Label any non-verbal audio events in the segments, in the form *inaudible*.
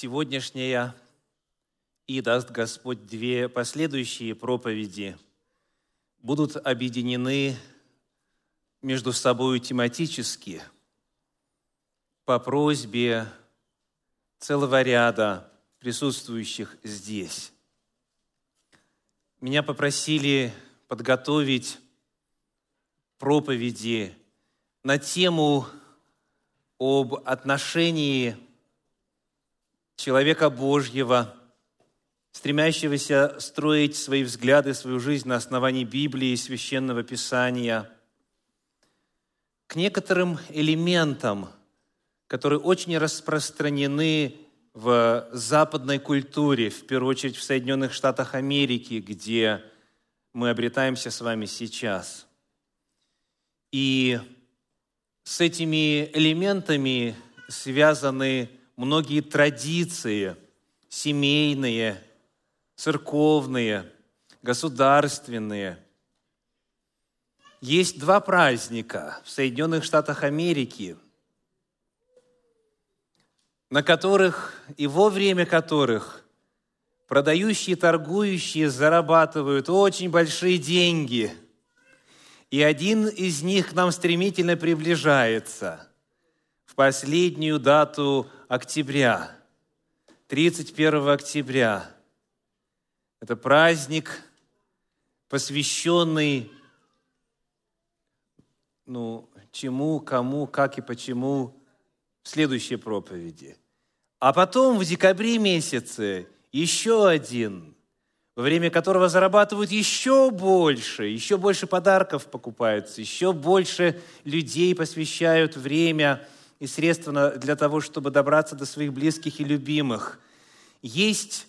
сегодняшняя и даст Господь две последующие проповеди будут объединены между собой тематически по просьбе целого ряда присутствующих здесь. Меня попросили подготовить проповеди на тему об отношении человека Божьего, стремящегося строить свои взгляды, свою жизнь на основании Библии и Священного Писания, к некоторым элементам, которые очень распространены в западной культуре, в первую очередь в Соединенных Штатах Америки, где мы обретаемся с вами сейчас. И с этими элементами связаны многие традиции семейные, церковные, государственные. Есть два праздника в Соединенных Штатах Америки, на которых и во время которых продающие торгующие зарабатывают очень большие деньги. И один из них к нам стремительно приближается в последнюю дату октября, 31 октября. Это праздник, посвященный ну, чему, кому, как и почему в следующей проповеди. А потом в декабре месяце еще один, во время которого зарабатывают еще больше, еще больше подарков покупаются, еще больше людей посвящают время – и средства для того, чтобы добраться до своих близких и любимых. Есть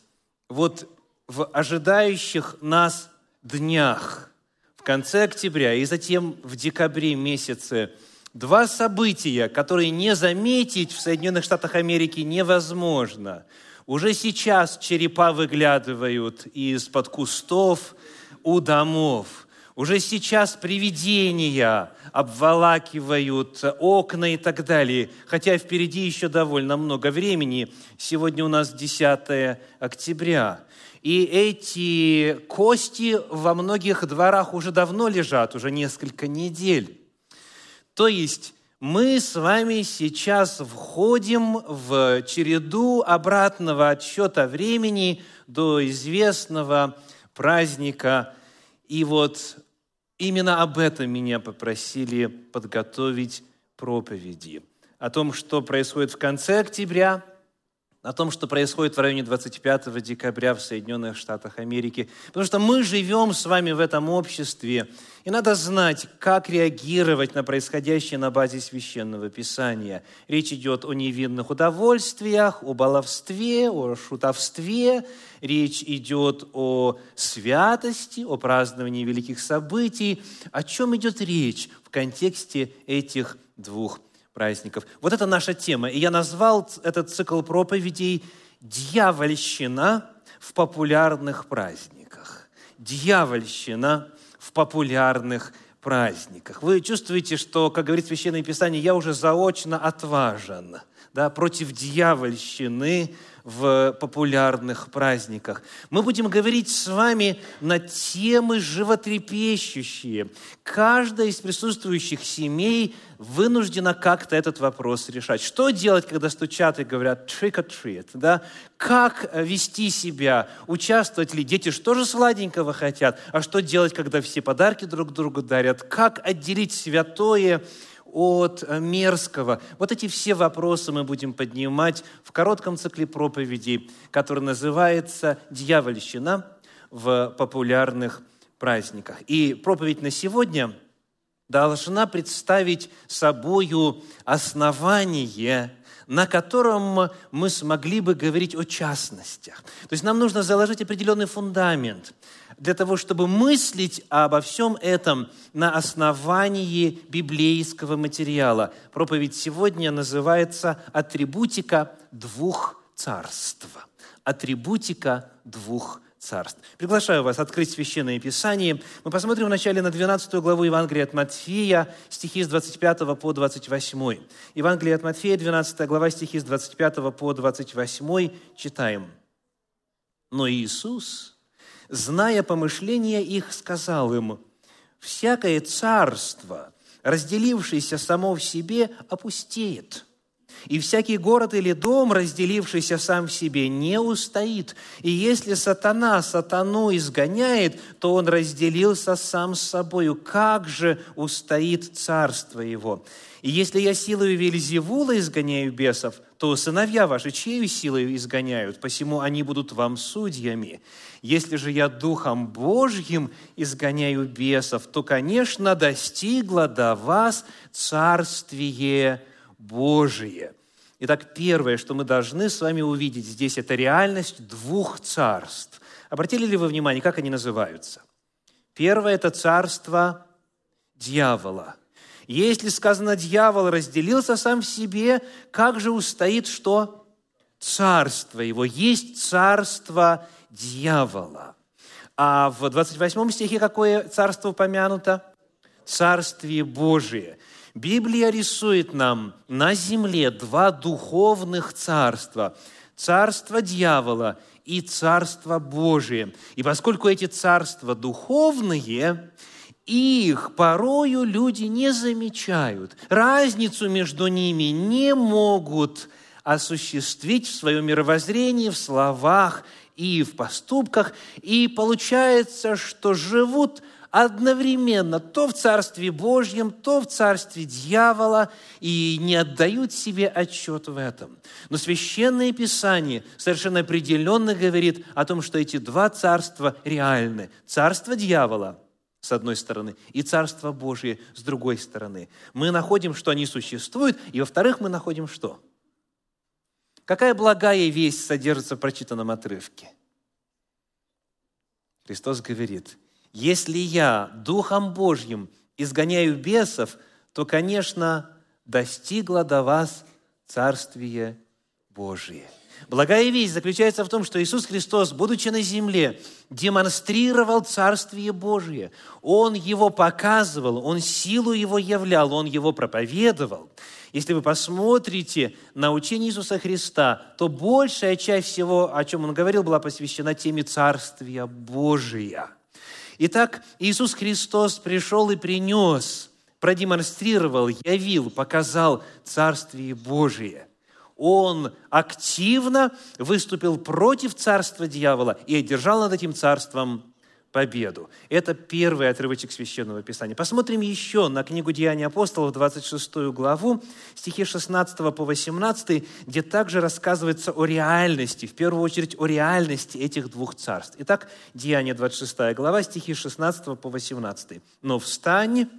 вот в ожидающих нас днях, в конце октября и затем в декабре месяце, два события, которые не заметить в Соединенных Штатах Америки невозможно. Уже сейчас черепа выглядывают из-под кустов у домов. Уже сейчас привидения обволакивают окна и так далее, хотя впереди еще довольно много времени. Сегодня у нас 10 октября. И эти кости во многих дворах уже давно лежат, уже несколько недель. То есть мы с вами сейчас входим в череду обратного отсчета времени до известного праздника и вот именно об этом меня попросили подготовить проповеди. О том, что происходит в конце октября, о том, что происходит в районе 25 декабря в Соединенных Штатах Америки. Потому что мы живем с вами в этом обществе, и надо знать, как реагировать на происходящее на базе Священного Писания. Речь идет о невинных удовольствиях, о баловстве, о шутовстве. Речь идет о святости, о праздновании великих событий. О чем идет речь в контексте этих двух праздников? Вот это наша тема. И я назвал этот цикл проповедей «Дьявольщина в популярных праздниках». Дьявольщина в популярных праздниках. Вы чувствуете, что, как говорит Священное Писание, я уже заочно отважен да, против дьявольщины в популярных праздниках. Мы будем говорить с вами на темы животрепещущие. Каждая из присутствующих семей вынуждена как-то этот вопрос решать. Что делать, когда стучат и говорят trick or treat? Да? Как вести себя? Участвовать ли? Дети что же сладенького хотят? А что делать, когда все подарки друг другу дарят? Как отделить святое от э, мерзкого. Вот эти все вопросы мы будем поднимать в коротком цикле проповедей, который называется «Дьявольщина в популярных праздниках». И проповедь на сегодня должна представить собою основание на котором мы смогли бы говорить о частностях. То есть нам нужно заложить определенный фундамент для того, чтобы мыслить обо всем этом на основании библейского материала. Проповедь сегодня называется «Атрибутика двух царств». Атрибутика двух царств. Приглашаю вас открыть Священное Писание. Мы посмотрим вначале на 12 главу Евангелия от Матфея, стихи с 25 по 28. Евангелие от Матфея, 12 глава, стихи с 25 по 28 читаем. «Но Иисус, зная помышления их, сказал им, «Всякое царство, разделившееся само в себе, опустеет» И всякий город или дом, разделившийся сам в себе, не устоит. И если сатана сатану изгоняет, то он разделился сам с собою. Как же устоит царство его? И если я силою Вельзевула изгоняю бесов, то сыновья ваши чьей силой изгоняют? Посему они будут вам судьями. Если же я Духом Божьим изгоняю бесов, то, конечно, достигло до вас царствие Божие. Итак, первое, что мы должны с вами увидеть здесь, это реальность двух царств. Обратили ли вы внимание, как они называются? Первое – это царство дьявола. Если сказано, дьявол разделился сам в себе, как же устоит что? Царство его. Есть царство дьявола. А в 28 стихе какое царство упомянуто? Царствие Божие – Библия рисует нам на земле два духовных царства. Царство дьявола и Царство Божие. И поскольку эти царства духовные, их порою люди не замечают. Разницу между ними не могут осуществить в своем мировоззрении, в словах и в поступках. И получается, что живут одновременно то в Царстве Божьем, то в Царстве дьявола и не отдают себе отчет в этом. Но Священное Писание совершенно определенно говорит о том, что эти два царства реальны. Царство дьявола с одной стороны, и Царство Божие с другой стороны. Мы находим, что они существуют, и во-вторых, мы находим что? Какая благая весть содержится в прочитанном отрывке? Христос говорит, если я Духом Божьим изгоняю бесов, то, конечно, достигло до вас Царствие Божие. Благая весть заключается в том, что Иисус Христос, будучи на земле, демонстрировал Царствие Божие. Он его показывал, Он силу его являл, Он его проповедовал. Если вы посмотрите на учение Иисуса Христа, то большая часть всего, о чем Он говорил, была посвящена теме Царствия Божия – Итак, Иисус Христос пришел и принес, продемонстрировал, явил, показал Царствие Божие. Он активно выступил против царства дьявола и одержал над этим царством победу. Это первый отрывочек Священного Писания. Посмотрим еще на книгу Деяний апостолов, 26 главу, стихи 16 по 18, где также рассказывается о реальности, в первую очередь о реальности этих двух царств. Итак, Деяния 26 глава, стихи 16 по 18. «Но встань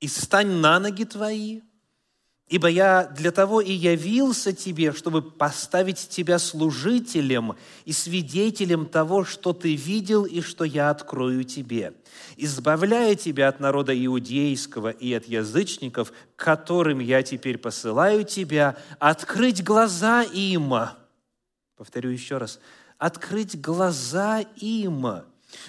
и стань на ноги твои, Ибо я для того и явился тебе, чтобы поставить тебя служителем и свидетелем того, что ты видел и что я открою тебе, избавляя тебя от народа иудейского и от язычников, которым я теперь посылаю тебя, открыть глаза им. Повторю еще раз. Открыть глаза им,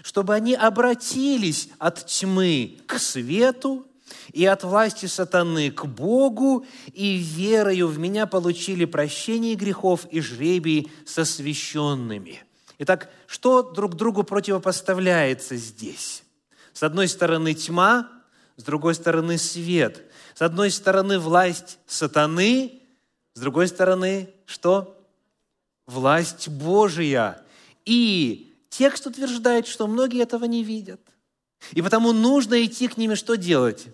чтобы они обратились от тьмы к свету, и от власти сатаны к Богу, и верою в меня получили прощение грехов и жребий со священными». Итак, что друг другу противопоставляется здесь? С одной стороны тьма, с другой стороны свет. С одной стороны власть сатаны, с другой стороны что? Власть Божия. И текст утверждает, что многие этого не видят. И потому нужно идти к ними что делать?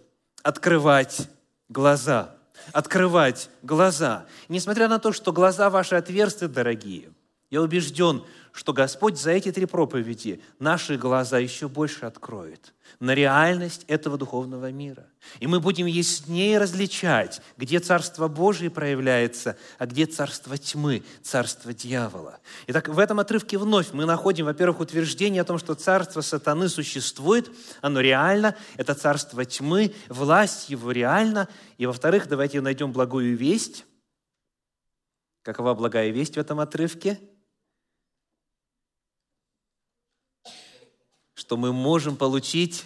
открывать глаза. Открывать глаза. Несмотря на то, что глаза ваши отверсты, дорогие, я убежден, что Господь за эти три проповеди наши глаза еще больше откроет на реальность этого духовного мира. И мы будем яснее различать, где Царство Божие проявляется, а где Царство тьмы, Царство дьявола. Итак, в этом отрывке вновь мы находим, во-первых, утверждение о том, что Царство сатаны существует, оно реально, это Царство тьмы, власть его реальна. И, во-вторых, давайте найдем благую весть. Какова благая весть в этом отрывке – что мы можем получить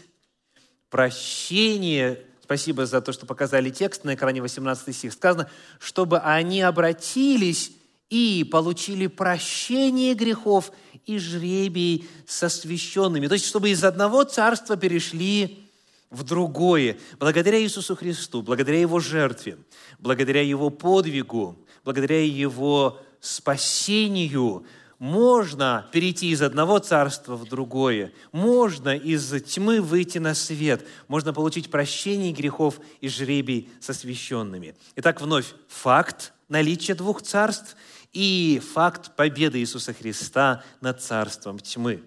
прощение. Спасибо за то, что показали текст на экране 18 стих. Сказано, чтобы они обратились и получили прощение грехов и жребий со священными. То есть, чтобы из одного царства перешли в другое. Благодаря Иисусу Христу, благодаря Его жертве, благодаря Его подвигу, благодаря Его спасению, можно перейти из одного царства в другое, можно из тьмы выйти на свет, можно получить прощение грехов и жребий со священными. Итак, вновь факт наличия двух царств и факт победы Иисуса Христа над царством тьмы.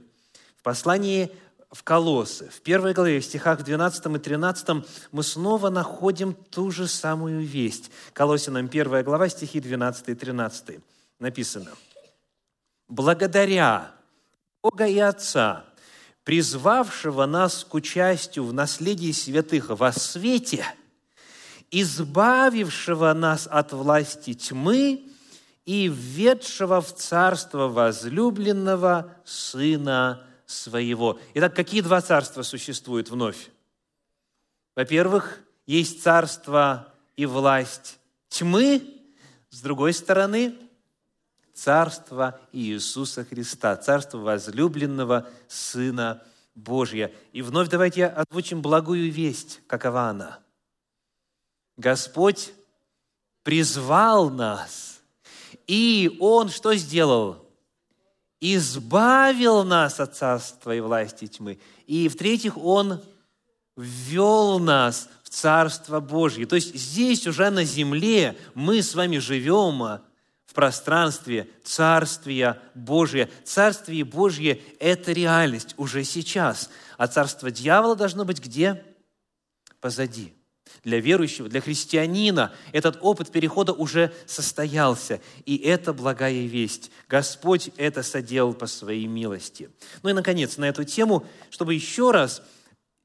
В послании в Колоссы, в первой главе, в стихах 12 и 13 мы снова находим ту же самую весть. Колосинам 1 глава, стихи 12 и 13. Написано. «Благодаря Бога и Отца, призвавшего нас к участию в наследии святых во свете, избавившего нас от власти тьмы и введшего в царство возлюбленного Сына своего. Итак, какие два царства существуют вновь? Во-первых, есть царство и власть тьмы, с другой стороны, царство Иисуса Христа, царство возлюбленного Сына Божия. И вновь давайте озвучим благую весть, какова она. Господь призвал нас, и Он что сделал? избавил нас от царства и власти тьмы. И в-третьих, Он ввел нас в Царство Божье. То есть здесь уже на земле мы с вами живем в пространстве Царствия Божия. Царствие Божье – это реальность уже сейчас. А царство дьявола должно быть где? Позади для верующего, для христианина этот опыт перехода уже состоялся. И это благая весть. Господь это соделал по своей милости. Ну и, наконец, на эту тему, чтобы еще раз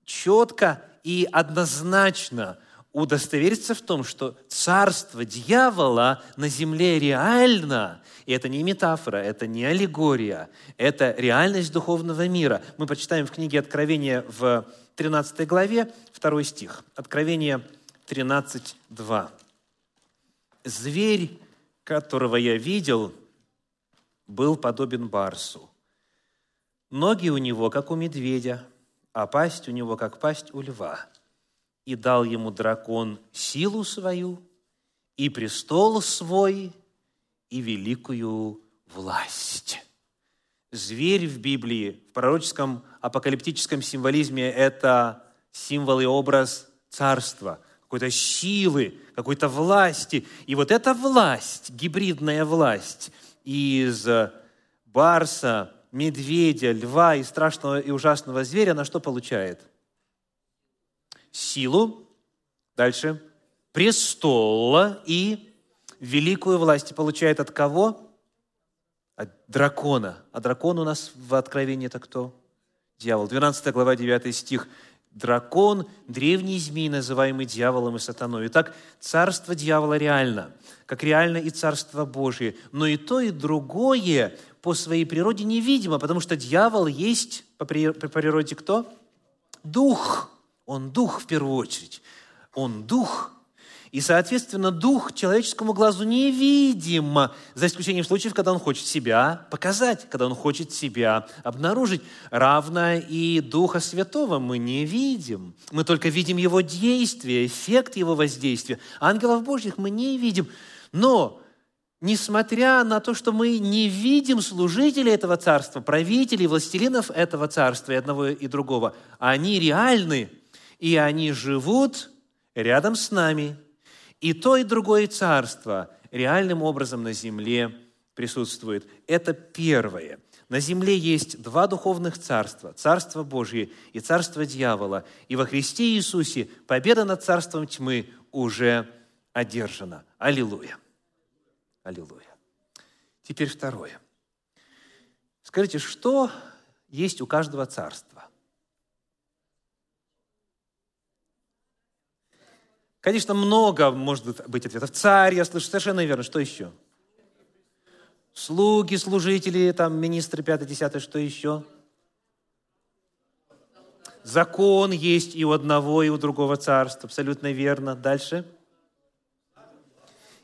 четко и однозначно удостовериться в том, что царство дьявола на земле реально, и это не метафора, это не аллегория, это реальность духовного мира. Мы прочитаем в книге Откровения в 13 главе, 2 стих. Откровение 13, 2. «Зверь, которого я видел, был подобен барсу. Ноги у него, как у медведя, а пасть у него, как пасть у льва. И дал ему дракон силу свою, и престол свой, и великую власть». Зверь в Библии, в пророческом апокалиптическом символизме – это символ и образ царства, какой-то силы, какой-то власти. И вот эта власть, гибридная власть из барса, медведя, льва и страшного и ужасного зверя, она что получает? Силу, дальше, престола и великую власть. получает от кого? От дракона. А дракон у нас в Откровении это кто? Дьявол. 12 глава, 9 стих. Дракон, древний змей, называемый дьяволом и сатаной. Итак, царство дьявола реально, как реально и царство Божие. Но и то, и другое по своей природе невидимо, потому что дьявол есть по природе кто? Дух. Он дух в первую очередь. Он дух, и, соответственно, дух человеческому глазу невидим, за исключением случаев, когда он хочет себя показать, когда он хочет себя обнаружить. Равно и Духа Святого мы не видим. Мы только видим его действие, эффект его воздействия. Ангелов Божьих мы не видим. Но несмотря на то, что мы не видим служителей этого царства, правителей, властелинов этого царства и одного и другого, они реальны, и они живут рядом с нами, и то, и другое царство реальным образом на земле присутствует. Это первое. На земле есть два духовных царства. Царство Божье и царство дьявола. И во Христе Иисусе победа над царством тьмы уже одержана. Аллилуйя. Аллилуйя. Теперь второе. Скажите, что есть у каждого царства? Конечно, много может быть ответов. Царь, я слышу, совершенно верно. Что еще? Слуги, служители, там, министры, пятое, десятое, что еще? Закон есть и у одного, и у другого царства. Абсолютно верно. Дальше.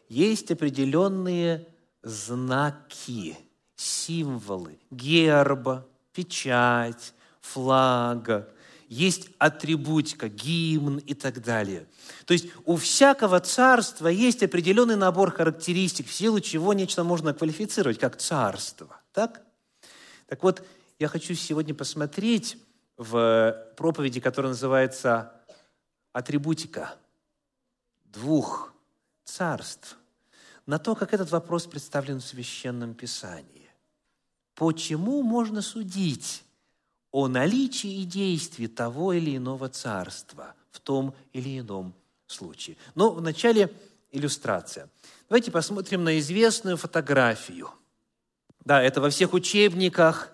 Есть определенные знаки, символы, герба, печать, флага, есть атрибутика, гимн и так далее. То есть у всякого царства есть определенный набор характеристик, в силу чего нечто можно квалифицировать как царство. Так? Так вот, я хочу сегодня посмотреть в проповеди, которая называется «Атрибутика двух царств», на то, как этот вопрос представлен в Священном Писании. Почему можно судить о наличии и действии того или иного царства в том или ином случае. Но вначале иллюстрация. Давайте посмотрим на известную фотографию. Да, это во всех учебниках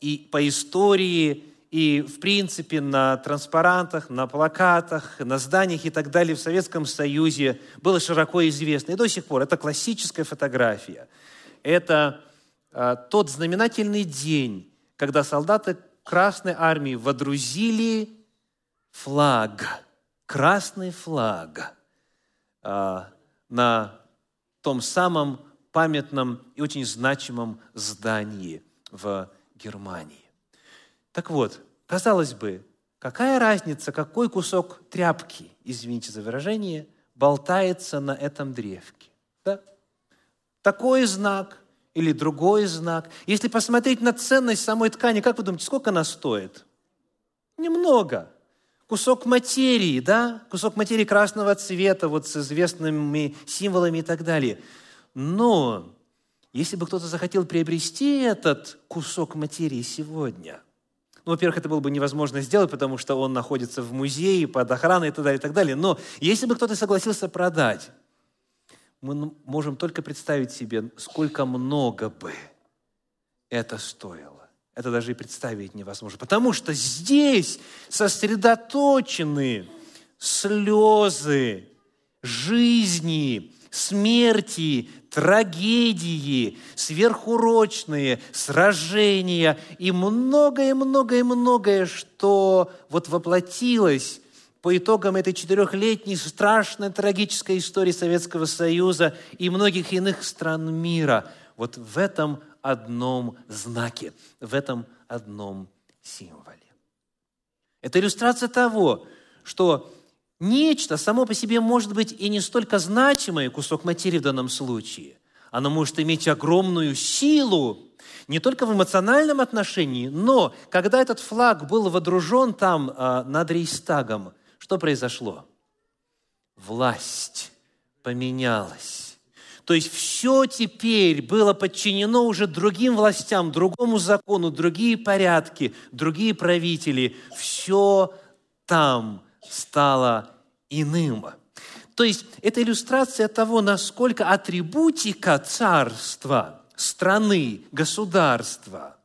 и по истории, и, в принципе, на транспарантах, на плакатах, на зданиях и так далее в Советском Союзе было широко известно. И до сих пор это классическая фотография. Это а, тот знаменательный день, когда солдаты Красной Армии водрузили флаг, красный флаг а, на том самом памятном и очень значимом здании в Германии. Так вот, казалось бы, какая разница, какой кусок тряпки, извините за выражение, болтается на этом древке? Да? Такой знак, или другой знак. Если посмотреть на ценность самой ткани, как вы думаете, сколько она стоит? Немного. Кусок материи, да? Кусок материи красного цвета, вот с известными символами и так далее. Но если бы кто-то захотел приобрести этот кусок материи сегодня, ну, во-первых, это было бы невозможно сделать, потому что он находится в музее, под охраной и так далее, и так далее. Но если бы кто-то согласился продать, мы можем только представить себе, сколько много бы это стоило. Это даже и представить невозможно. Потому что здесь сосредоточены слезы жизни, смерти, трагедии, сверхурочные сражения и многое-многое-многое, что вот воплотилось по итогам этой четырехлетней страшной трагической истории Советского Союза и многих иных стран мира. Вот в этом одном знаке, в этом одном символе. Это иллюстрация того, что нечто само по себе может быть и не столько значимое, кусок материи в данном случае, оно может иметь огромную силу, не только в эмоциональном отношении, но когда этот флаг был водружен там э, над Рейстагом, что произошло? Власть поменялась. То есть все теперь было подчинено уже другим властям, другому закону, другие порядки, другие правители. Все там стало иным. То есть это иллюстрация того, насколько атрибутика царства, страны, государства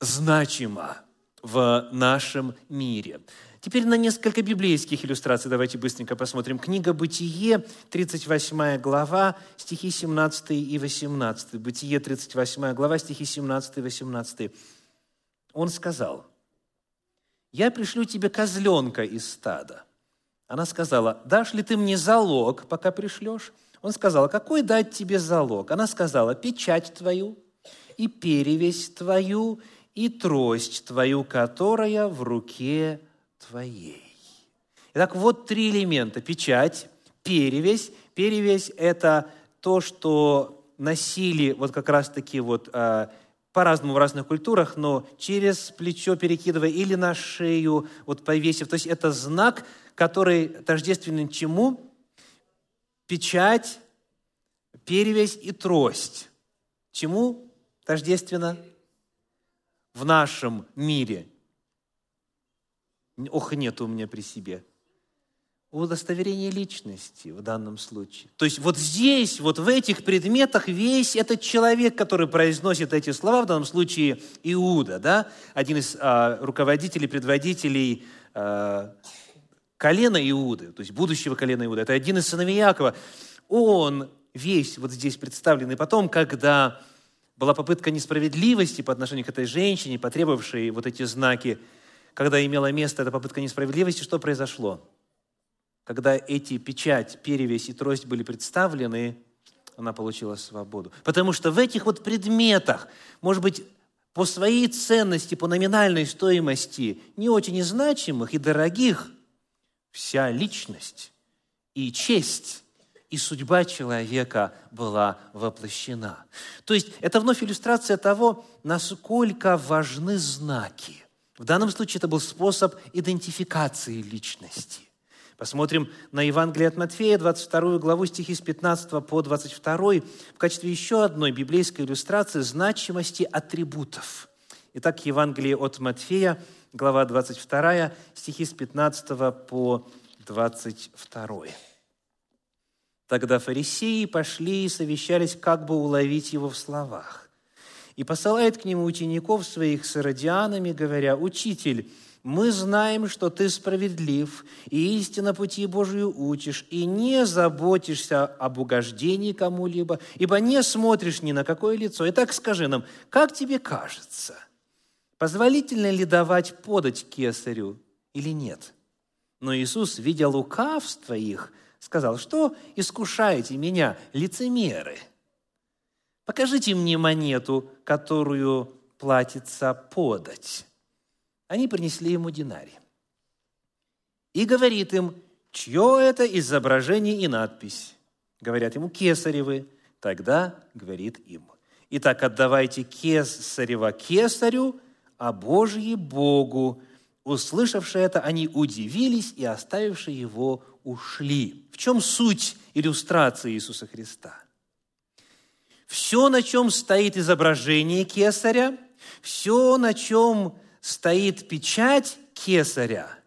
значима в нашем мире. Теперь на несколько библейских иллюстраций давайте быстренько посмотрим. Книга «Бытие», 38 глава, стихи 17 и 18. «Бытие», 38 глава, стихи 17 и 18. Он сказал, «Я пришлю тебе козленка из стада». Она сказала, «Дашь ли ты мне залог, пока пришлешь?» Он сказал, «Какой дать тебе залог?» Она сказала, «Печать твою и перевесь твою и трость твою, которая в руке твоей. Итак, вот три элемента. Печать, перевесь. Перевесь – это то, что носили вот как раз-таки вот а, по-разному в разных культурах, но через плечо перекидывая или на шею, вот повесив. То есть это знак, который тождественен чему? Печать, перевесь и трость. Чему тождественно? В нашем мире – Ох, нет у меня при себе. Удостоверение личности в данном случае. То есть вот здесь, вот в этих предметах весь этот человек, который произносит эти слова, в данном случае Иуда, да, один из а, руководителей, предводителей а, колена Иуды, то есть будущего колена Иуды, это один из сыновей Якова. Он весь вот здесь представлен. И потом, когда была попытка несправедливости по отношению к этой женщине, потребовавшей вот эти знаки, когда имела место эта попытка несправедливости, что произошло? Когда эти печать, перевесь и трость были представлены, она получила свободу. Потому что в этих вот предметах, может быть, по своей ценности, по номинальной стоимости, не очень значимых и дорогих, вся личность и честь и судьба человека была воплощена. То есть это вновь иллюстрация того, насколько важны знаки. В данном случае это был способ идентификации личности. Посмотрим на Евангелие от Матфея, 22 главу, стихи с 15 по 22, в качестве еще одной библейской иллюстрации значимости атрибутов. Итак, Евангелие от Матфея, глава 22, стихи с 15 по 22. Тогда фарисеи пошли и совещались, как бы уловить его в словах. И посылает к нему учеников своих с иродианами, говоря, «Учитель, мы знаем, что ты справедлив и истинно пути Божию учишь, и не заботишься об угождении кому-либо, ибо не смотришь ни на какое лицо. Итак, скажи нам, как тебе кажется, позволительно ли давать подать кесарю или нет? Но Иисус, видя лукавство их, сказал, что искушаете меня, лицемеры? Покажите мне монету, которую платится подать. Они принесли ему динарий. И говорит им, чье это изображение и надпись? Говорят ему, кесаревы. Тогда говорит им, итак, отдавайте кесарева кесарю, а Божье Богу. Услышавшие это, они удивились и, оставившие его, ушли. В чем суть иллюстрации Иисуса Христа? Все, на чем стоит изображение кесаря, все, на чем стоит печать кесаря,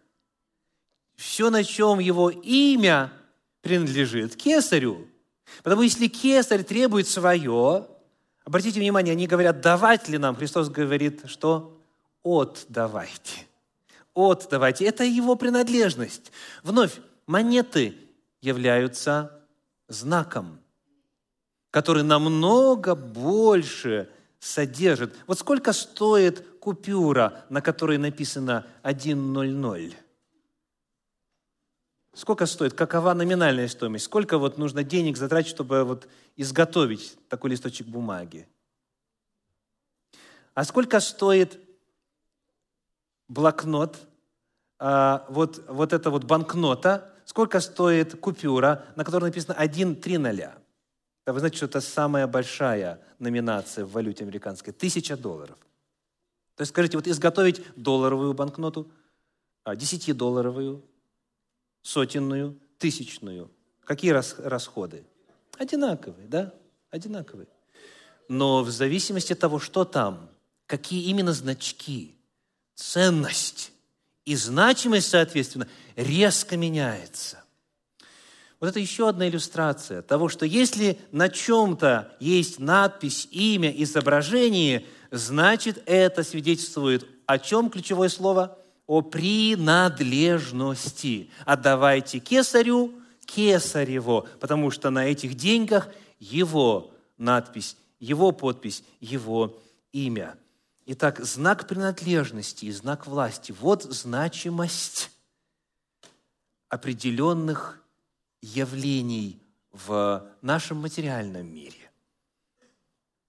все, на чем его имя принадлежит кесарю. Потому если кесарь требует свое, обратите внимание, они говорят, давать ли нам? Христос говорит, что отдавайте. Отдавайте. Это его принадлежность. Вновь, монеты являются знаком, который намного больше содержит. Вот сколько стоит купюра, на которой написано 1.00? Сколько стоит? Какова номинальная стоимость? Сколько вот нужно денег затратить, чтобы вот изготовить такой листочек бумаги? А сколько стоит блокнот, а, вот, вот эта вот банкнота, сколько стоит купюра, на которой написано 1-3 ноля? Да вы знаете, что это самая большая номинация в валюте американской. Тысяча долларов. То есть, скажите, вот изготовить долларовую банкноту, а, десятидолларовую, сотенную, тысячную. Какие расходы? Одинаковые, да? Одинаковые. Но в зависимости от того, что там, какие именно значки, ценность и значимость, соответственно, резко меняется. Вот это еще одна иллюстрация того, что если на чем-то есть надпись, имя, изображение, значит, это свидетельствует о чем ключевое слово? О принадлежности. Отдавайте кесарю кесарево, потому что на этих деньгах его надпись, его подпись, его имя. Итак, знак принадлежности и знак власти – вот значимость определенных явлений в нашем материальном мире.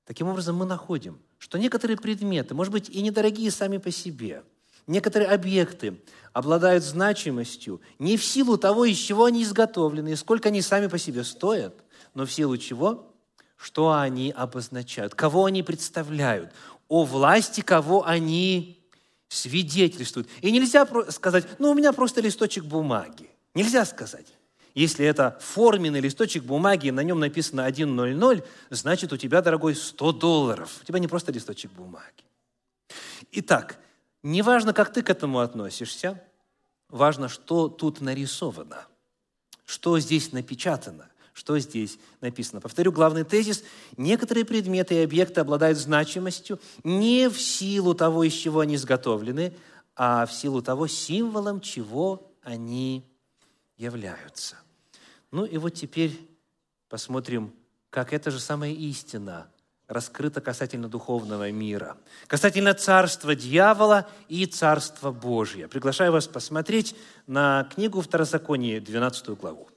Таким образом, мы находим, что некоторые предметы, может быть, и недорогие сами по себе, некоторые объекты обладают значимостью не в силу того, из чего они изготовлены, и сколько они сами по себе стоят, но в силу чего? Что они обозначают, кого они представляют, о власти, кого они свидетельствуют. И нельзя сказать, ну, у меня просто листочек бумаги. Нельзя сказать. Если это форменный листочек бумаги, на нем написано 1.00, значит, у тебя, дорогой, 100 долларов. У тебя не просто листочек бумаги. Итак, неважно, как ты к этому относишься, важно, что тут нарисовано, что здесь напечатано, что здесь написано. Повторю главный тезис. Некоторые предметы и объекты обладают значимостью не в силу того, из чего они изготовлены, а в силу того, символом чего они являются. Ну и вот теперь посмотрим, как эта же самая истина раскрыто касательно духовного мира, касательно царства дьявола и царства Божия. Приглашаю вас посмотреть на книгу Второзакония, 12 главу.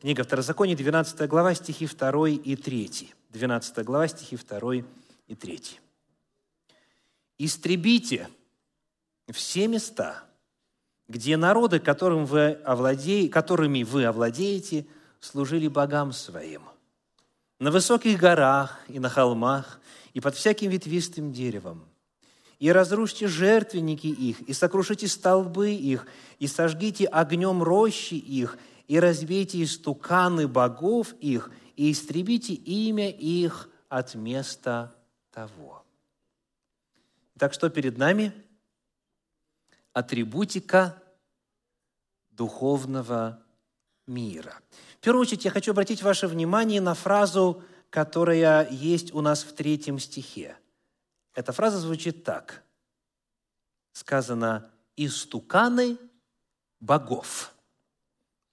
Книга Второзакония, 12 глава, стихи 2 и 3. 12 глава, стихи 2 и 3. «Истребите все места, где народы, которым вы овладе... которыми вы овладеете, служили богам своим, на высоких горах и на холмах, и под всяким ветвистым деревом. И разрушьте жертвенники их, и сокрушите столбы их, и сожгите огнем рощи их, и разбейте истуканы богов их, и истребите имя их от места того. Так что перед нами атрибутика духовного мира. В первую очередь я хочу обратить ваше внимание на фразу, которая есть у нас в третьем стихе. Эта фраза звучит так. Сказано «истуканы богов».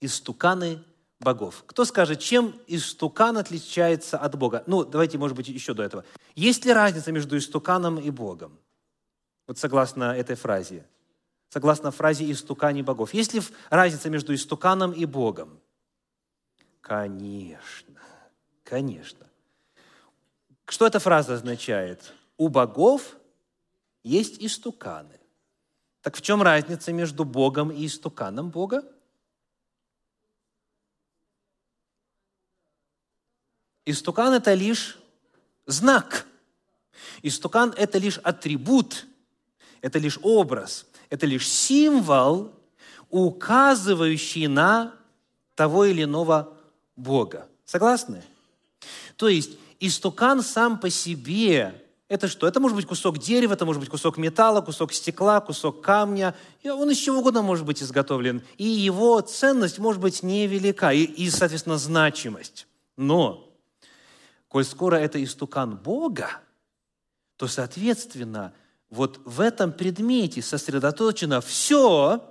«Истуканы богов». Кто скажет, чем истукан отличается от Бога? Ну, давайте, может быть, еще до этого. Есть ли разница между истуканом и Богом? Вот согласно этой фразе. Согласно фразе «истукани богов». Есть ли разница между истуканом и Богом? Конечно, конечно. Что эта фраза означает? У богов есть истуканы. Так в чем разница между Богом и истуканом Бога? Истукан – это лишь знак. Истукан – это лишь атрибут, это лишь образ, это лишь символ, указывающий на того или иного Бога. Согласны? То есть истукан сам по себе это что? Это может быть кусок дерева, это может быть кусок металла, кусок стекла, кусок камня. И он из чего угодно может быть изготовлен. И его ценность может быть невелика, и, и соответственно, значимость. Но, коль скоро это истукан Бога, то, соответственно, вот в этом предмете сосредоточено все,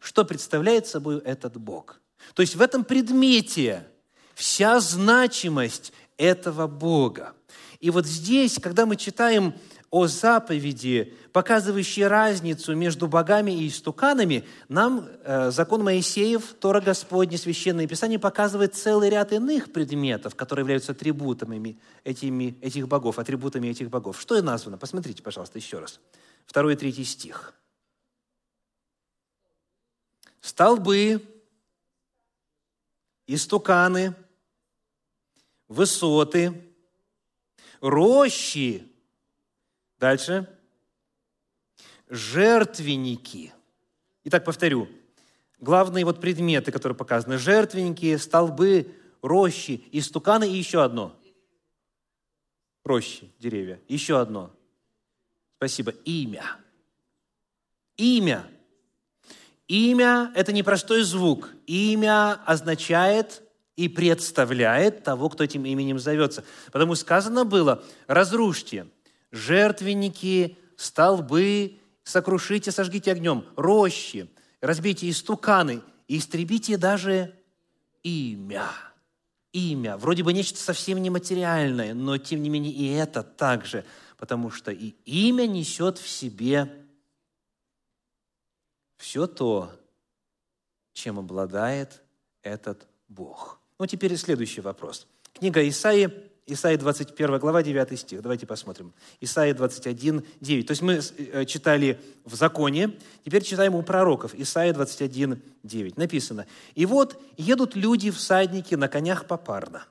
что представляет собой этот Бог. То есть в этом предмете вся значимость этого Бога. И вот здесь, когда мы читаем о заповеди, показывающей разницу между богами и истуканами, нам э, закон Моисеев, Тора Господня, Священное Писание показывает целый ряд иных предметов, которые являются атрибутами этими, этих богов, атрибутами этих богов. Что и названо? Посмотрите, пожалуйста, еще раз. Второй и третий стих. Столбы, истуканы – высоты, рощи. Дальше. Жертвенники. Итак, повторю. Главные вот предметы, которые показаны. Жертвенники, столбы, рощи, истуканы и еще одно. Рощи, деревья. Еще одно. Спасибо. Имя. Имя. Имя – это не простой звук. Имя означает и представляет того, кто этим именем зовется. Потому сказано было, разрушьте жертвенники, столбы, сокрушите, сожгите огнем, рощи, разбейте истуканы, и истребите даже имя. Имя. Вроде бы нечто совсем нематериальное, но тем не менее и это также, потому что и имя несет в себе все то, чем обладает этот Бог. Ну, теперь следующий вопрос. Книга Исаии, Исаия 21 глава, 9 стих. Давайте посмотрим. Исаия 21, 9. То есть мы э, читали в законе, теперь читаем у пророков. Исаия 21, 9. Написано. «И вот едут люди, всадники, на конях попарно.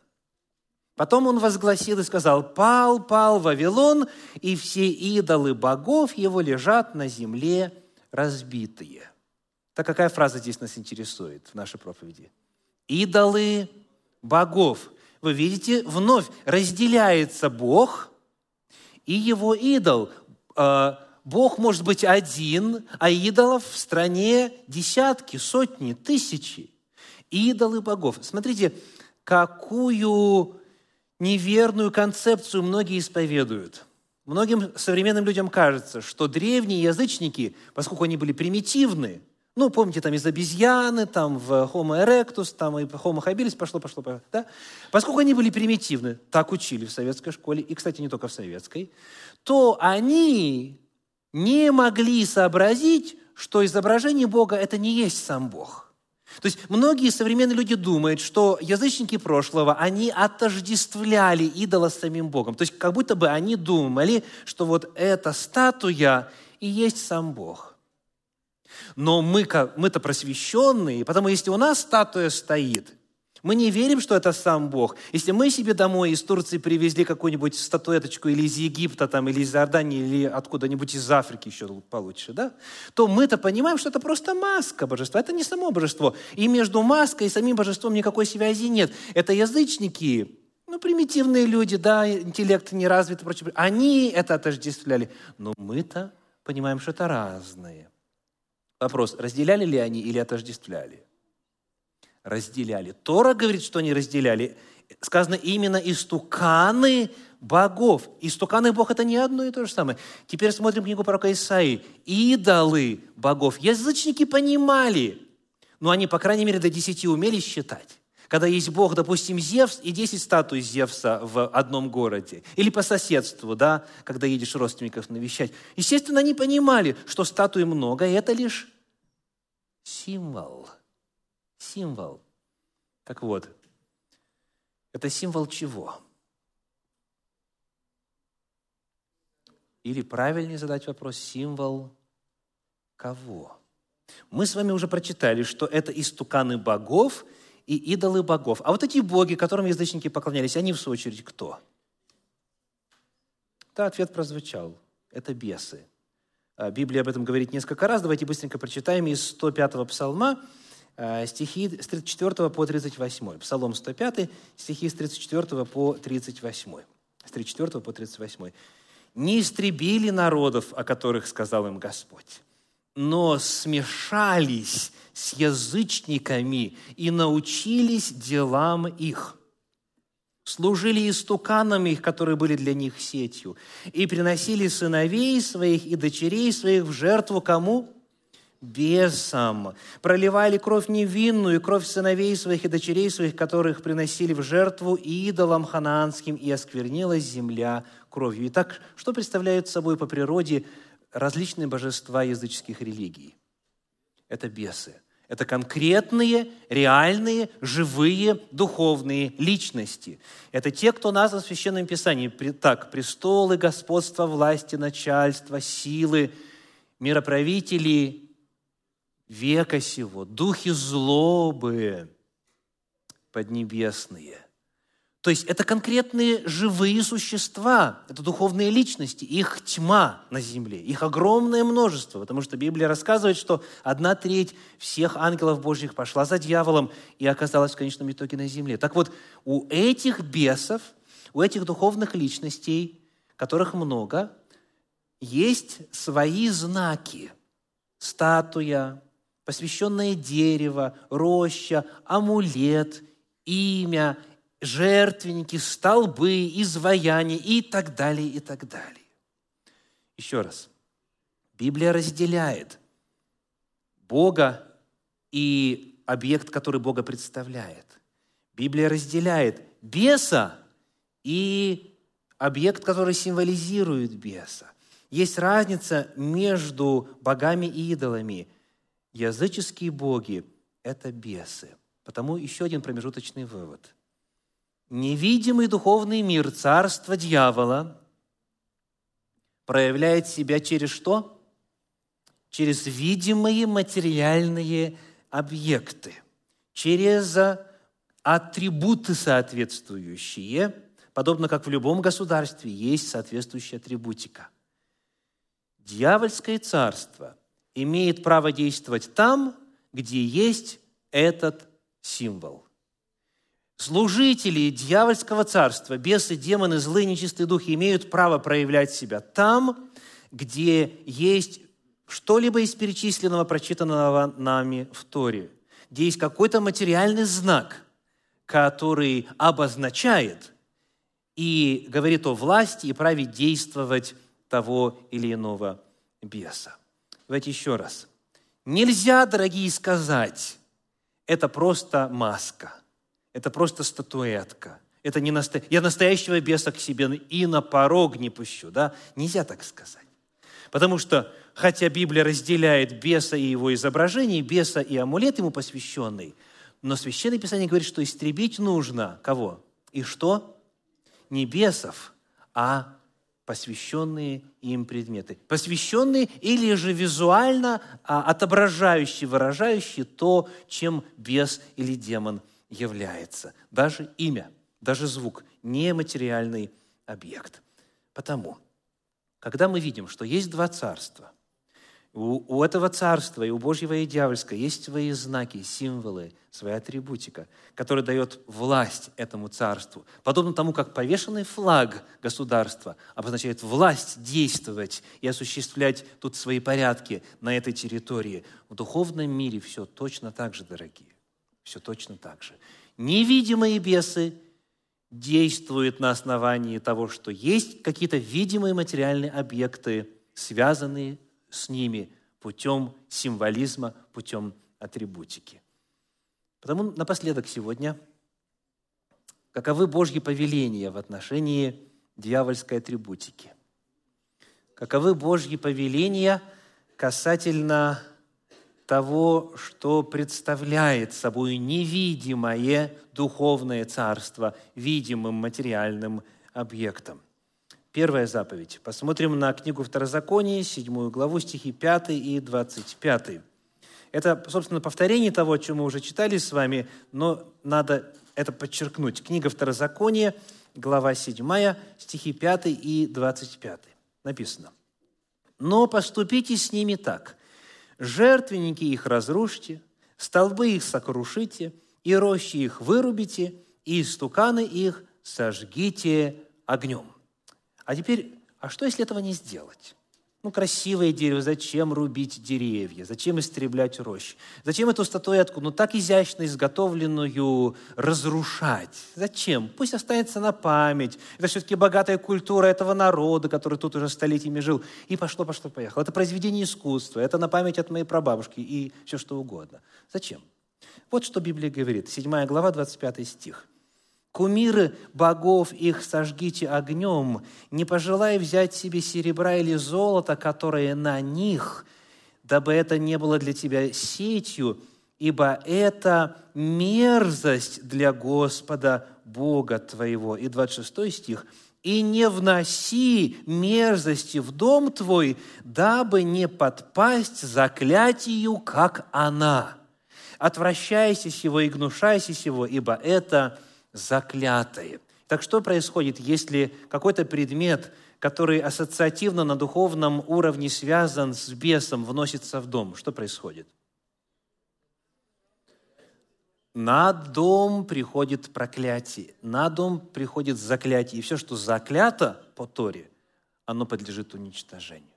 Потом он возгласил и сказал, «Пал, пал Вавилон, и все идолы богов его лежат на земле разбитые». Так какая фраза здесь нас интересует в нашей проповеди? идолы богов. Вы видите, вновь разделяется Бог и его идол. А, Бог может быть один, а идолов в стране десятки, сотни, тысячи. Идолы богов. Смотрите, какую неверную концепцию многие исповедуют. Многим современным людям кажется, что древние язычники, поскольку они были примитивны, Ну, помните, там из обезьяны, там в Homo erectus, там и Homo habilis пошло, пошло, пошло. Да? Поскольку они были примитивны, так учили в советской школе, и, кстати, не только в советской, то они не могли сообразить, что изображение Бога – это не есть сам Бог. То есть многие современные люди думают, что язычники прошлого, они отождествляли идола с самим Богом. То есть как будто бы они думали, что вот эта статуя и есть сам Бог. Но мы, мы-то просвещенные, потому если у нас статуя стоит – мы не верим, что это сам Бог. Если мы себе домой из Турции привезли какую-нибудь статуэточку или из Египта, там, или из Иордании, или откуда-нибудь из Африки еще получше, да, то мы-то понимаем, что это просто маска божества, это не само божество. И между маской и самим божеством никакой связи нет. Это язычники, ну, примитивные люди, да, интеллект не развит прочее. Они это отождествляли. Но мы-то понимаем, что это разные. Вопрос, разделяли ли они или отождествляли? разделяли. Тора говорит, что они разделяли. Сказано именно истуканы богов. Истуканы Бог – это не одно и то же самое. Теперь смотрим книгу пророка Исаии. Идолы богов. Язычники понимали, но они, по крайней мере, до десяти умели считать. Когда есть Бог, допустим, Зевс и 10 статуй Зевса в одном городе. Или по соседству, да, когда едешь родственников навещать. Естественно, они понимали, что статуй много, и это лишь символ – символ. Так вот, это символ чего? Или правильнее задать вопрос, символ кого? Мы с вами уже прочитали, что это истуканы богов и идолы богов. А вот эти боги, которым язычники поклонялись, они в свою очередь кто? Да, ответ прозвучал. Это бесы. А, Библия об этом говорит несколько раз. Давайте быстренько прочитаем из 105-го псалма, Э, стихи с 34 по 38. Псалом 105, стихи с 34 по 38. С 34 по 38. «Не истребили народов, о которых сказал им Господь, но смешались с язычниками и научились делам их» служили истуканами которые были для них сетью, и приносили сыновей своих и дочерей своих в жертву кому? бесам, проливали кровь невинную, кровь сыновей своих и дочерей своих, которых приносили в жертву идолам ханаанским, и осквернилась земля кровью. Итак, что представляют собой по природе различные божества языческих религий? Это бесы. Это конкретные, реальные, живые, духовные личности. Это те, кто назван в Священном Писании. Так, престолы, господство, власти, начальство, силы, мироправители, века сего, духи злобы поднебесные. То есть это конкретные живые существа, это духовные личности, их тьма на земле, их огромное множество, потому что Библия рассказывает, что одна треть всех ангелов Божьих пошла за дьяволом и оказалась в конечном итоге на земле. Так вот, у этих бесов, у этих духовных личностей, которых много, есть свои знаки. Статуя, посвященное дерево, роща, амулет, имя, жертвенники, столбы, изваяния и так далее, и так далее. Еще раз. Библия разделяет Бога и объект, который Бога представляет. Библия разделяет беса и объект, который символизирует беса. Есть разница между богами и идолами. Языческие боги – это бесы. Потому еще один промежуточный вывод. Невидимый духовный мир, царство дьявола, проявляет себя через что? Через видимые материальные объекты, через атрибуты соответствующие, подобно как в любом государстве есть соответствующая атрибутика. Дьявольское царство – имеет право действовать там, где есть этот символ. Служители дьявольского царства, бесы, демоны, злые, нечистые духи имеют право проявлять себя там, где есть что-либо из перечисленного, прочитанного нами в Торе, где есть какой-то материальный знак, который обозначает и говорит о власти и праве действовать того или иного беса. Давайте еще раз. нельзя, дорогие, сказать, это просто маска, это просто статуэтка, это не насто... я настоящего беса к себе и на порог не пущу, да? Нельзя так сказать. Потому что, хотя Библия разделяет беса и его изображение, беса и амулет ему посвященный, но Священное Писание говорит, что истребить нужно кого? И что? Не бесов, а посвященные им предметы. Посвященные или же визуально а, отображающие, выражающие то, чем бес или демон является. Даже имя, даже звук, нематериальный объект. Потому, когда мы видим, что есть два царства, у, у этого царства и у Божьего и дьявольского есть свои знаки, символы, своя атрибутика, которая дает власть этому царству. Подобно тому, как повешенный флаг государства обозначает власть действовать и осуществлять тут свои порядки на этой территории. В духовном мире все точно так же, дорогие. Все точно так же. Невидимые бесы действуют на основании того, что есть какие-то видимые материальные объекты, связанные с ними путем символизма, путем атрибутики. Потому напоследок сегодня, каковы Божьи повеления в отношении дьявольской атрибутики? Каковы Божьи повеления касательно того, что представляет собой невидимое духовное царство видимым материальным объектом? Первая заповедь. Посмотрим на книгу Второзакония, 7 главу, стихи 5 и 25. Это, собственно, повторение того, о чем мы уже читали с вами, но надо это подчеркнуть. Книга Второзакония, глава 7, стихи 5 и 25. Написано. «Но поступите с ними так. Жертвенники их разрушьте, столбы их сокрушите, и рощи их вырубите, и истуканы их сожгите огнем». А теперь, а что, если этого не сделать? Ну, красивое дерево, зачем рубить деревья? Зачем истреблять рощи? Зачем эту статуэтку, ну, так изящно изготовленную, разрушать? Зачем? Пусть останется на память. Это все-таки богатая культура этого народа, который тут уже столетиями жил. И пошло, пошло, поехало. Это произведение искусства, это на память от моей прабабушки и все что угодно. Зачем? Вот что Библия говорит. 7 глава, 25 стих. Кумиры богов их сожгите огнем, не пожелай взять себе серебра или золота, которое на них, дабы это не было для тебя сетью, ибо это мерзость для Господа Бога твоего». И 26 стих. «И не вноси мерзости в дом твой, дабы не подпасть заклятию, как она. Отвращайся сего и гнушайся сего, ибо это заклятые. Так что происходит, если какой-то предмет, который ассоциативно на духовном уровне связан с бесом, вносится в дом? Что происходит? На дом приходит проклятие, на дом приходит заклятие. И все, что заклято по Торе, оно подлежит уничтожению.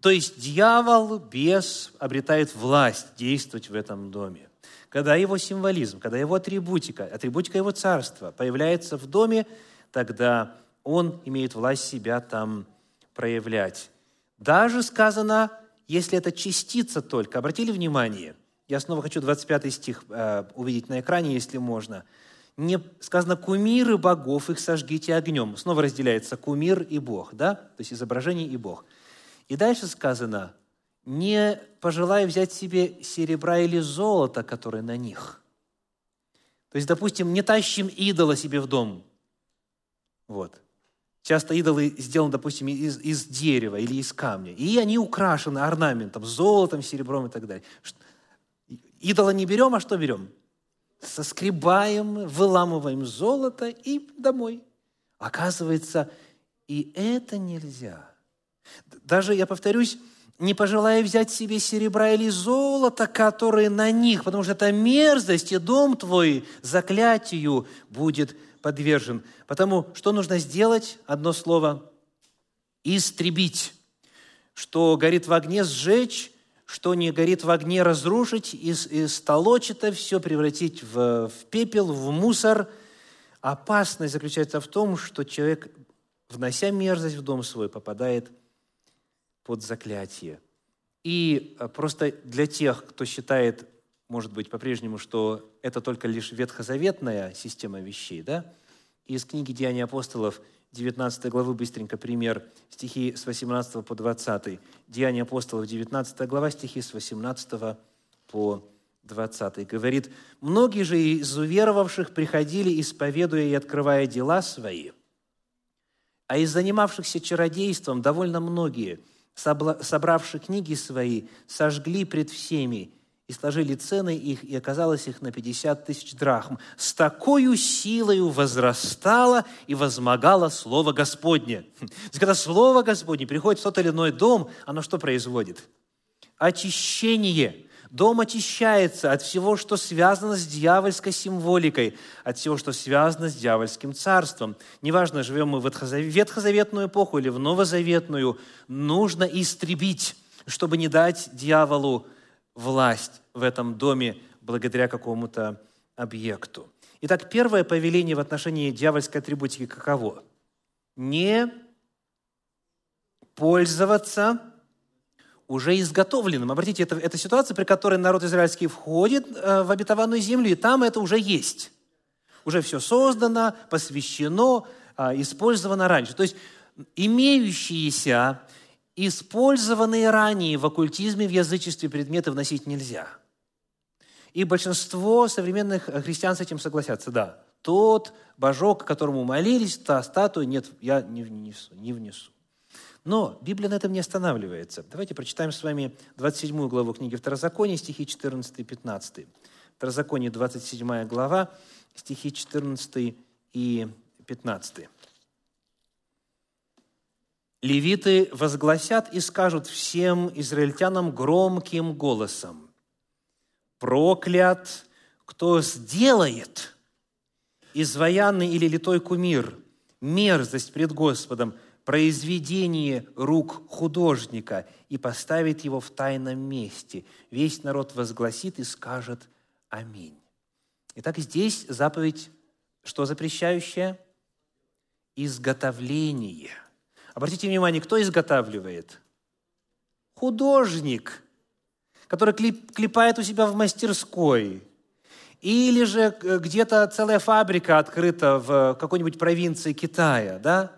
То есть дьявол, бес обретает власть действовать в этом доме. Когда его символизм, когда его атрибутика, атрибутика его царства появляется в доме, тогда он имеет власть себя там проявлять. Даже сказано, если это частица только. Обратили внимание? Я снова хочу 25 стих э, увидеть на экране, если можно. Не сказано «кумиры богов, их сожгите огнем». Снова разделяется кумир и бог, да? То есть изображение и бог. И дальше сказано – не пожелай взять себе серебра или золота, которые на них. То есть, допустим, не тащим идола себе в дом. Вот. Часто идолы сделаны, допустим, из, из дерева или из камня. И они украшены орнаментом, золотом, серебром и так далее. Идола не берем, а что берем? Соскребаем, выламываем золото и домой. Оказывается, и это нельзя. Даже, я повторюсь, не пожелая взять себе серебра или золота, которые на них, потому что это мерзость, и дом твой заклятию будет подвержен. Потому что нужно сделать? Одно слово – истребить. Что горит в огне – сжечь, что не горит в огне – разрушить, из, из толочь все, превратить в, в пепел, в мусор. Опасность заключается в том, что человек, внося мерзость в дом свой, попадает – под заклятие. И э, просто для тех, кто считает, может быть, по-прежнему, что это только лишь ветхозаветная система вещей, да, из книги «Деяния апостолов» 19 главы, быстренько пример, стихи с 18 по 20. Деяния апостолов, 19 глава, стихи с 18 по 20. Говорит, «Многие же из уверовавших приходили, исповедуя и открывая дела свои, а из занимавшихся чародейством довольно многие, собравшие книги свои, сожгли пред всеми и сложили цены их, и оказалось их на 50 тысяч драхм. С такой силою возрастало и возмогало Слово Господне. *laughs* То есть, когда Слово Господне приходит в тот или иной дом, оно что производит? Очищение – Дом очищается от всего, что связано с дьявольской символикой, от всего, что связано с дьявольским царством. Неважно, живем мы в ветхозаветную эпоху или в новозаветную, нужно истребить, чтобы не дать дьяволу власть в этом доме благодаря какому-то объекту. Итак, первое повеление в отношении дьявольской атрибутики каково? Не пользоваться уже изготовленным. Обратите, это, это ситуация, при которой народ израильский входит э, в обетованную землю, и там это уже есть. Уже все создано, посвящено, э, использовано раньше. То есть имеющиеся, использованные ранее в оккультизме, в язычестве предметы вносить нельзя. И большинство современных христиан с этим согласятся, да. Тот божок, которому молились, та статуя, нет, я не внесу, не внесу. Но Библия на этом не останавливается. Давайте прочитаем с вами 27 главу книги Второзакония, стихи 14 и 15. Второзаконие, 27 глава, стихи 14 и 15. Левиты возгласят и скажут всем израильтянам громким голосом, «Проклят, кто сделает изваянный или литой кумир, мерзость пред Господом, произведение рук художника и поставит его в тайном месте. Весь народ возгласит и скажет «Аминь». Итак, здесь заповедь, что запрещающая? Изготовление. Обратите внимание, кто изготавливает? Художник, который клепает у себя в мастерской. Или же где-то целая фабрика открыта в какой-нибудь провинции Китая, да?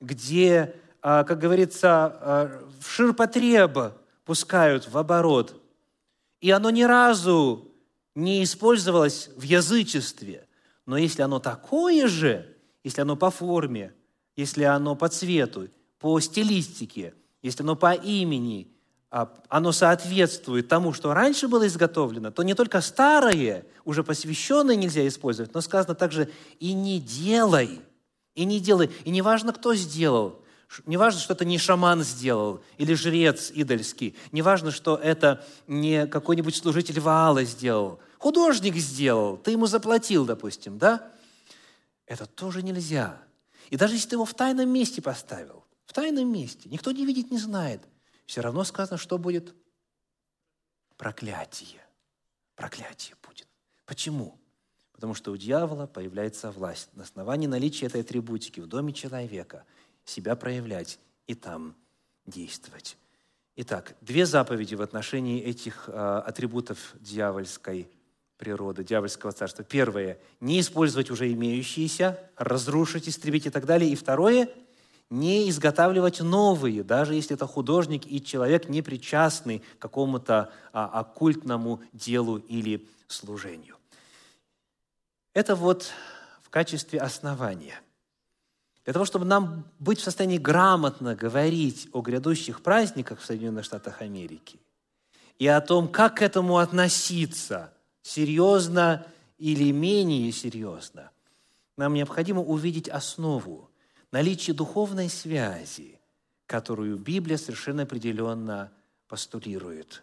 Где, а, как говорится, а, в ширпотреб пускают в оборот. И оно ни разу не использовалось в язычестве. Но если оно такое же, если оно по форме, если оно по цвету, по стилистике, если оно по имени, а, оно соответствует тому, что раньше было изготовлено, то не только старое, уже посвященное нельзя использовать, но сказано также «и не делай». И не делай. И не важно, кто сделал. Не важно, что это не шаман сделал или жрец идольский. Не важно, что это не какой-нибудь служитель Ваала сделал. Художник сделал, ты ему заплатил, допустим, да? Это тоже нельзя. И даже если ты его в тайном месте поставил, в тайном месте, никто не видит, не знает, все равно сказано, что будет? Проклятие. Проклятие будет. Почему? Потому что у дьявола появляется власть на основании наличия этой атрибутики в доме человека себя проявлять и там действовать. Итак, две заповеди в отношении этих э, атрибутов дьявольской природы, дьявольского царства. Первое – не использовать уже имеющиеся, разрушить, истребить и так далее. И второе – не изготавливать новые, даже если это художник и человек, не причастный к какому-то а, оккультному делу или служению. Это вот в качестве основания. Для того, чтобы нам быть в состоянии грамотно говорить о грядущих праздниках в Соединенных Штатах Америки и о том, как к этому относиться, серьезно или менее серьезно, нам необходимо увидеть основу, наличие духовной связи, которую Библия совершенно определенно постулирует.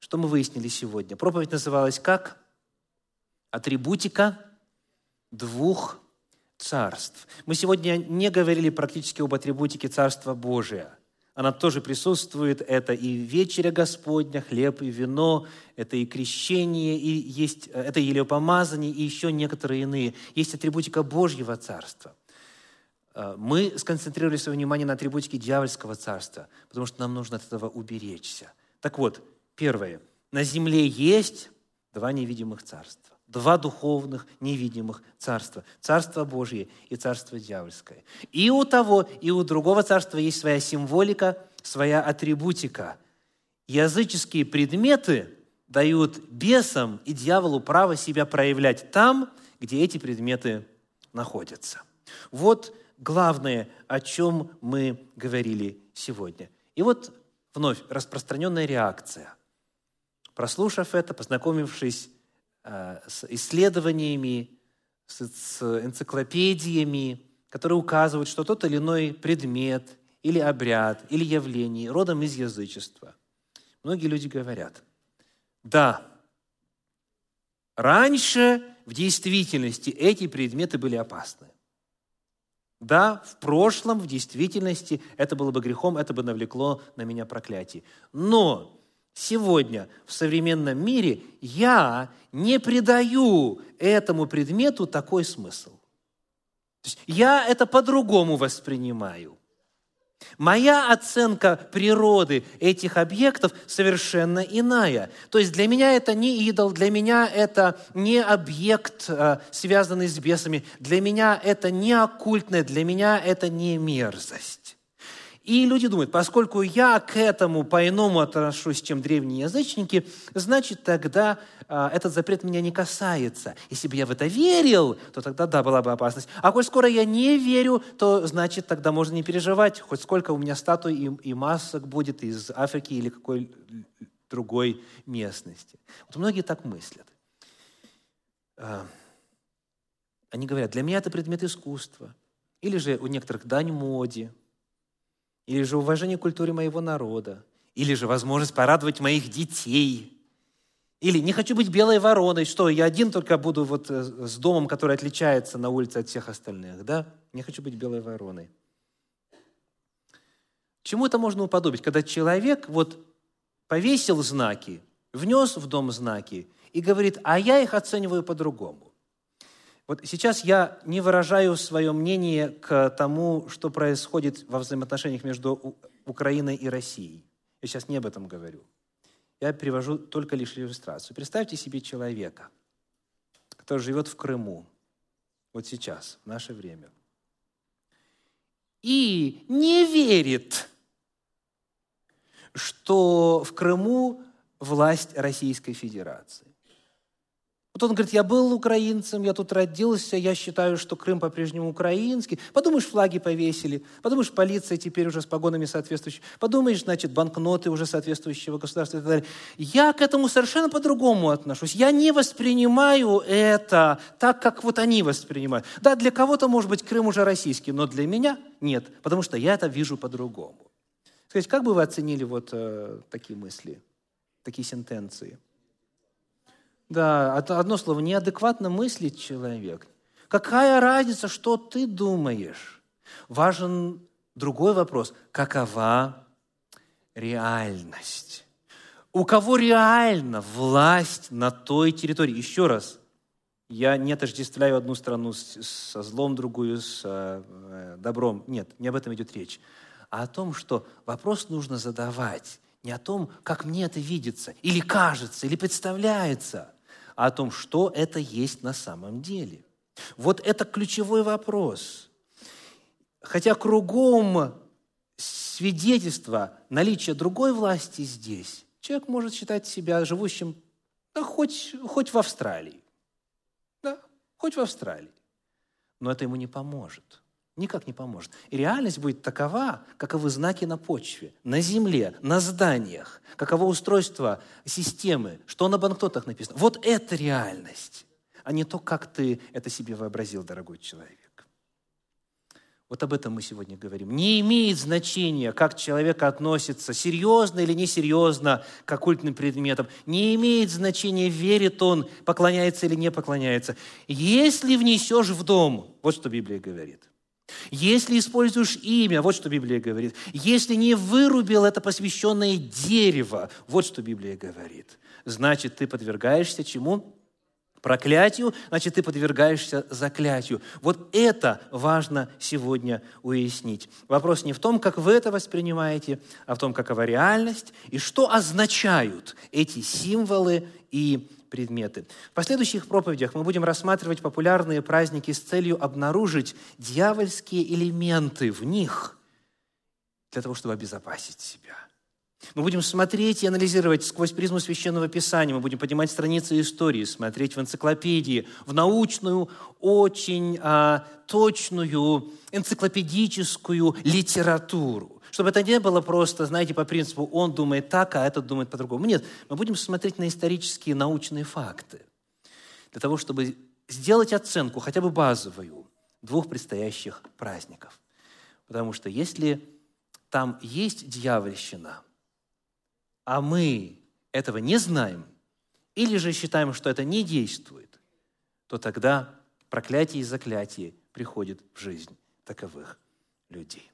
Что мы выяснили сегодня? Проповедь называлась как? Атрибутика двух царств. Мы сегодня не говорили практически об атрибутике Царства Божия. Она тоже присутствует. Это и вечеря Господня, хлеб и вино, это и крещение, и есть, это и елеопомазание, и еще некоторые иные. Есть атрибутика Божьего Царства. Э, мы сконцентрировали свое внимание на атрибутике дьявольского царства, потому что нам нужно от этого уберечься. Так вот, первое. На земле есть два невидимых царства. Два духовных невидимых царства. Царство Божье и царство дьявольское. И у того, и у другого царства есть своя символика, своя атрибутика. Языческие предметы дают бесам и дьяволу право себя проявлять там, где эти предметы находятся. Вот главное, о чем мы говорили сегодня. И вот вновь распространенная реакция. Прослушав это, познакомившись с исследованиями, с энциклопедиями, которые указывают, что тот или иной предмет или обряд, или явление родом из язычества. Многие люди говорят, да, раньше в действительности эти предметы были опасны. Да, в прошлом, в действительности, это было бы грехом, это бы навлекло на меня проклятие. Но сегодня в современном мире я не придаю этому предмету такой смысл. То есть я это по-другому воспринимаю. Моя оценка природы этих объектов совершенно иная. То есть для меня это не идол, для меня это не объект, э, связанный с бесами, для меня это не оккультное, для меня это не мерзость. И люди думают, поскольку я к этому по-иному отношусь, чем древние язычники, значит, тогда а, этот запрет меня не касается. Если бы я в это верил, то тогда, да, была бы опасность. А коль скоро я не верю, то, значит, тогда можно не переживать, хоть сколько у меня статуй и, и масок будет из Африки или какой другой местности. Вот многие так мыслят. А, они говорят, для меня это предмет искусства. Или же у некоторых дань моде – или же уважение к культуре моего народа, или же возможность порадовать моих детей, или не хочу быть белой вороной, что я один только буду вот э, с домом, который отличается на улице от всех остальных, да? Не хочу быть белой вороной. Чему это можно уподобить? Когда человек вот повесил знаки, внес в дом знаки и говорит, а я их оцениваю по-другому. Вот сейчас я не выражаю свое мнение к тому, что происходит во взаимоотношениях между Украиной и Россией. Я сейчас не об этом говорю. Я привожу только лишь иллюстрацию. Представьте себе человека, который живет в Крыму, вот сейчас, в наше время, и не верит, что в Крыму власть Российской Федерации. Вот он говорит, я был украинцем, я тут родился, я считаю, что Крым по-прежнему украинский. Подумаешь, флаги повесили, подумаешь, полиция теперь уже с погонами соответствующими, подумаешь, значит, банкноты уже соответствующего государства и так далее. Я к этому совершенно по-другому отношусь. Я не воспринимаю это так, как вот они воспринимают. Да, для кого-то, может быть, Крым уже российский, но для меня нет, потому что я это вижу по-другому. Скажите, как бы вы оценили вот э, такие мысли, такие сентенции? Да, одно слово, неадекватно мыслит человек. Какая разница, что ты думаешь? Важен другой вопрос. Какова реальность? У кого реально власть на той территории? Еще раз, я не отождествляю одну страну со злом, другую с э, добром. Нет, не об этом идет речь. А о том, что вопрос нужно задавать не о том, как мне это видится, или кажется, или представляется – а о том, что это есть на самом деле. Вот это ключевой вопрос. Хотя кругом свидетельства наличия другой власти здесь, человек может считать себя живущим да, хоть, хоть в Австралии. Да, хоть в Австралии. Но это ему не поможет никак не поможет. И реальность будет такова, каковы знаки на почве, на земле, на зданиях, каково устройство системы, что на банкнотах написано. Вот это реальность, а не то, как ты это себе вообразил, дорогой человек. Вот об этом мы сегодня говорим. Не имеет значения, как человек относится, серьезно или несерьезно к оккультным предметам. Не имеет значения, верит он, поклоняется или не поклоняется. Если внесешь в дом, вот что Библия говорит, если используешь имя, вот что Библия говорит. Если не вырубил это посвященное дерево, вот что Библия говорит. Значит, ты подвергаешься чему? проклятию, значит, ты подвергаешься заклятию. Вот это важно сегодня уяснить. Вопрос не в том, как вы это воспринимаете, а в том, какова реальность и что означают эти символы и предметы. В последующих проповедях мы будем рассматривать популярные праздники с целью обнаружить дьявольские элементы в них для того, чтобы обезопасить себя – мы будем смотреть и анализировать сквозь призму Священного Писания. Мы будем поднимать страницы истории, смотреть в энциклопедии, в научную, очень а, точную энциклопедическую литературу. Чтобы это не было просто, знаете, по принципу «он думает так, а этот думает по-другому». Нет, мы будем смотреть на исторические научные факты для того, чтобы сделать оценку, хотя бы базовую, двух предстоящих праздников. Потому что если там есть дьявольщина – а мы этого не знаем, или же считаем, что это не действует, то тогда проклятие и заклятие приходит в жизнь таковых людей.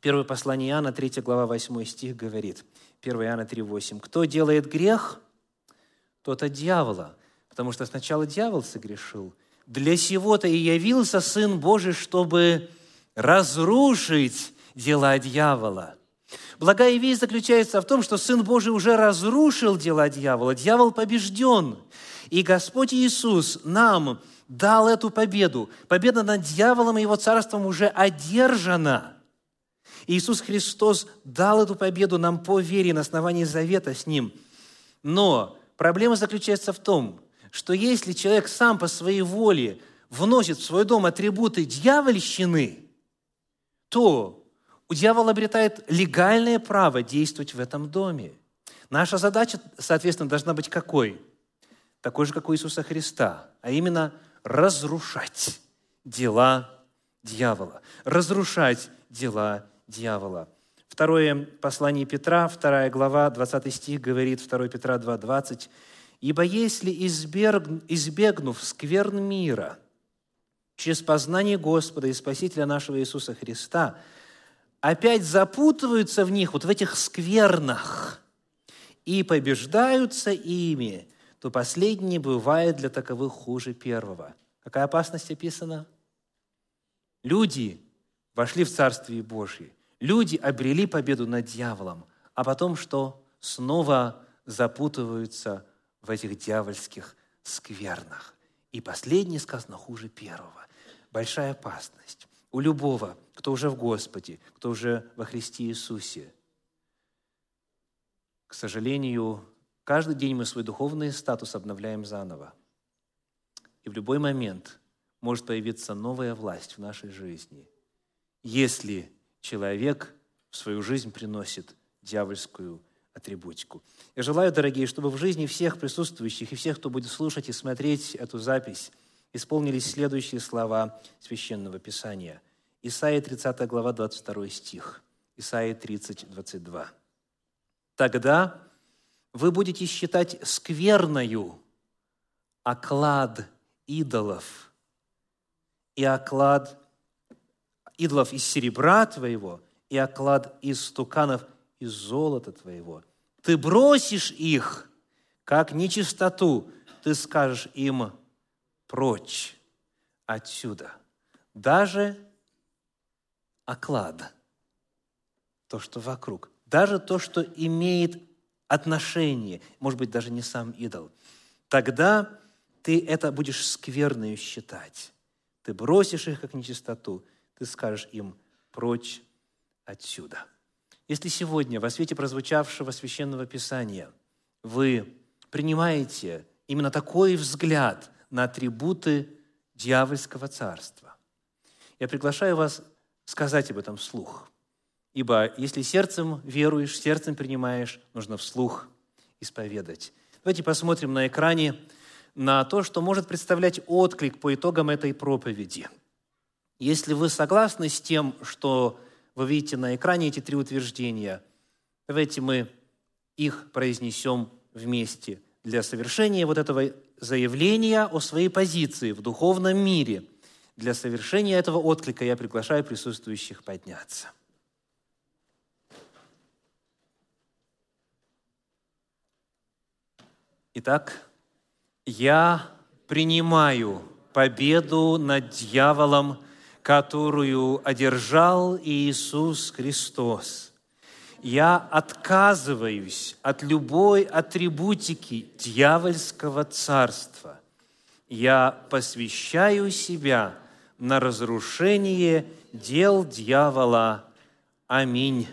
Первое послание Иоанна, 3 глава, 8 стих говорит, 1 Иоанна 3, 8. «Кто делает грех, тот от дьявола, потому что сначала дьявол согрешил. Для сего-то и явился Сын Божий, чтобы разрушить дела дьявола. Благая весть заключается в том, что Сын Божий уже разрушил дела дьявола. Дьявол побежден. И Господь Иисус нам дал эту победу. Победа над дьяволом и его царством уже одержана. Иисус Христос дал эту победу нам по вере на основании завета с Ним. Но проблема заключается в том, что если человек сам по своей воле вносит в свой дом атрибуты дьявольщины, то у дьявола обретает легальное право действовать в этом доме. Наша задача, соответственно, должна быть какой? Такой же, как у Иисуса Христа, а именно разрушать дела дьявола. Разрушать дела дьявола. Второе послание Петра, вторая глава, 20 стих говорит, 2 Петра 2, 20. «Ибо если, избегнув скверн мира, через познание Господа и Спасителя нашего Иисуса Христа – опять запутываются в них, вот в этих сквернах, и побеждаются ими, то последний бывает для таковых хуже первого. Какая опасность описана? Люди вошли в Царствие Божье, люди обрели победу над дьяволом, а потом что? Снова запутываются в этих дьявольских сквернах. И последний сказано хуже первого. Большая опасность у любого, кто уже в Господе, кто уже во Христе Иисусе. К сожалению, каждый день мы свой духовный статус обновляем заново. И в любой момент может появиться новая власть в нашей жизни, если человек в свою жизнь приносит дьявольскую атрибутику. Я желаю, дорогие, чтобы в жизни всех присутствующих и всех, кто будет слушать и смотреть эту запись, исполнились следующие слова Священного Писания. Исайя 30 глава, 22 стих. Исайя 30, 22. «Тогда вы будете считать скверною оклад идолов и оклад идолов из серебра твоего и оклад из стуканов из золота твоего. Ты бросишь их, как нечистоту, ты скажешь им, прочь отсюда. Даже оклад, то, что вокруг, даже то, что имеет отношение, может быть, даже не сам идол, тогда ты это будешь скверную считать. Ты бросишь их как нечистоту, ты скажешь им прочь отсюда. Если сегодня во свете прозвучавшего священного писания вы принимаете именно такой взгляд на атрибуты дьявольского царства. Я приглашаю вас сказать об этом вслух. Ибо если сердцем веруешь, сердцем принимаешь, нужно вслух исповедать. Давайте посмотрим на экране на то, что может представлять отклик по итогам этой проповеди. Если вы согласны с тем, что вы видите на экране эти три утверждения, давайте мы их произнесем вместе для совершения вот этого заявления о своей позиции в духовном мире. Для совершения этого отклика я приглашаю присутствующих подняться. Итак, я принимаю победу над дьяволом, которую одержал Иисус Христос. Я отказываюсь от любой атрибутики дьявольского царства. Я посвящаю себя на разрушение дел дьявола. Аминь.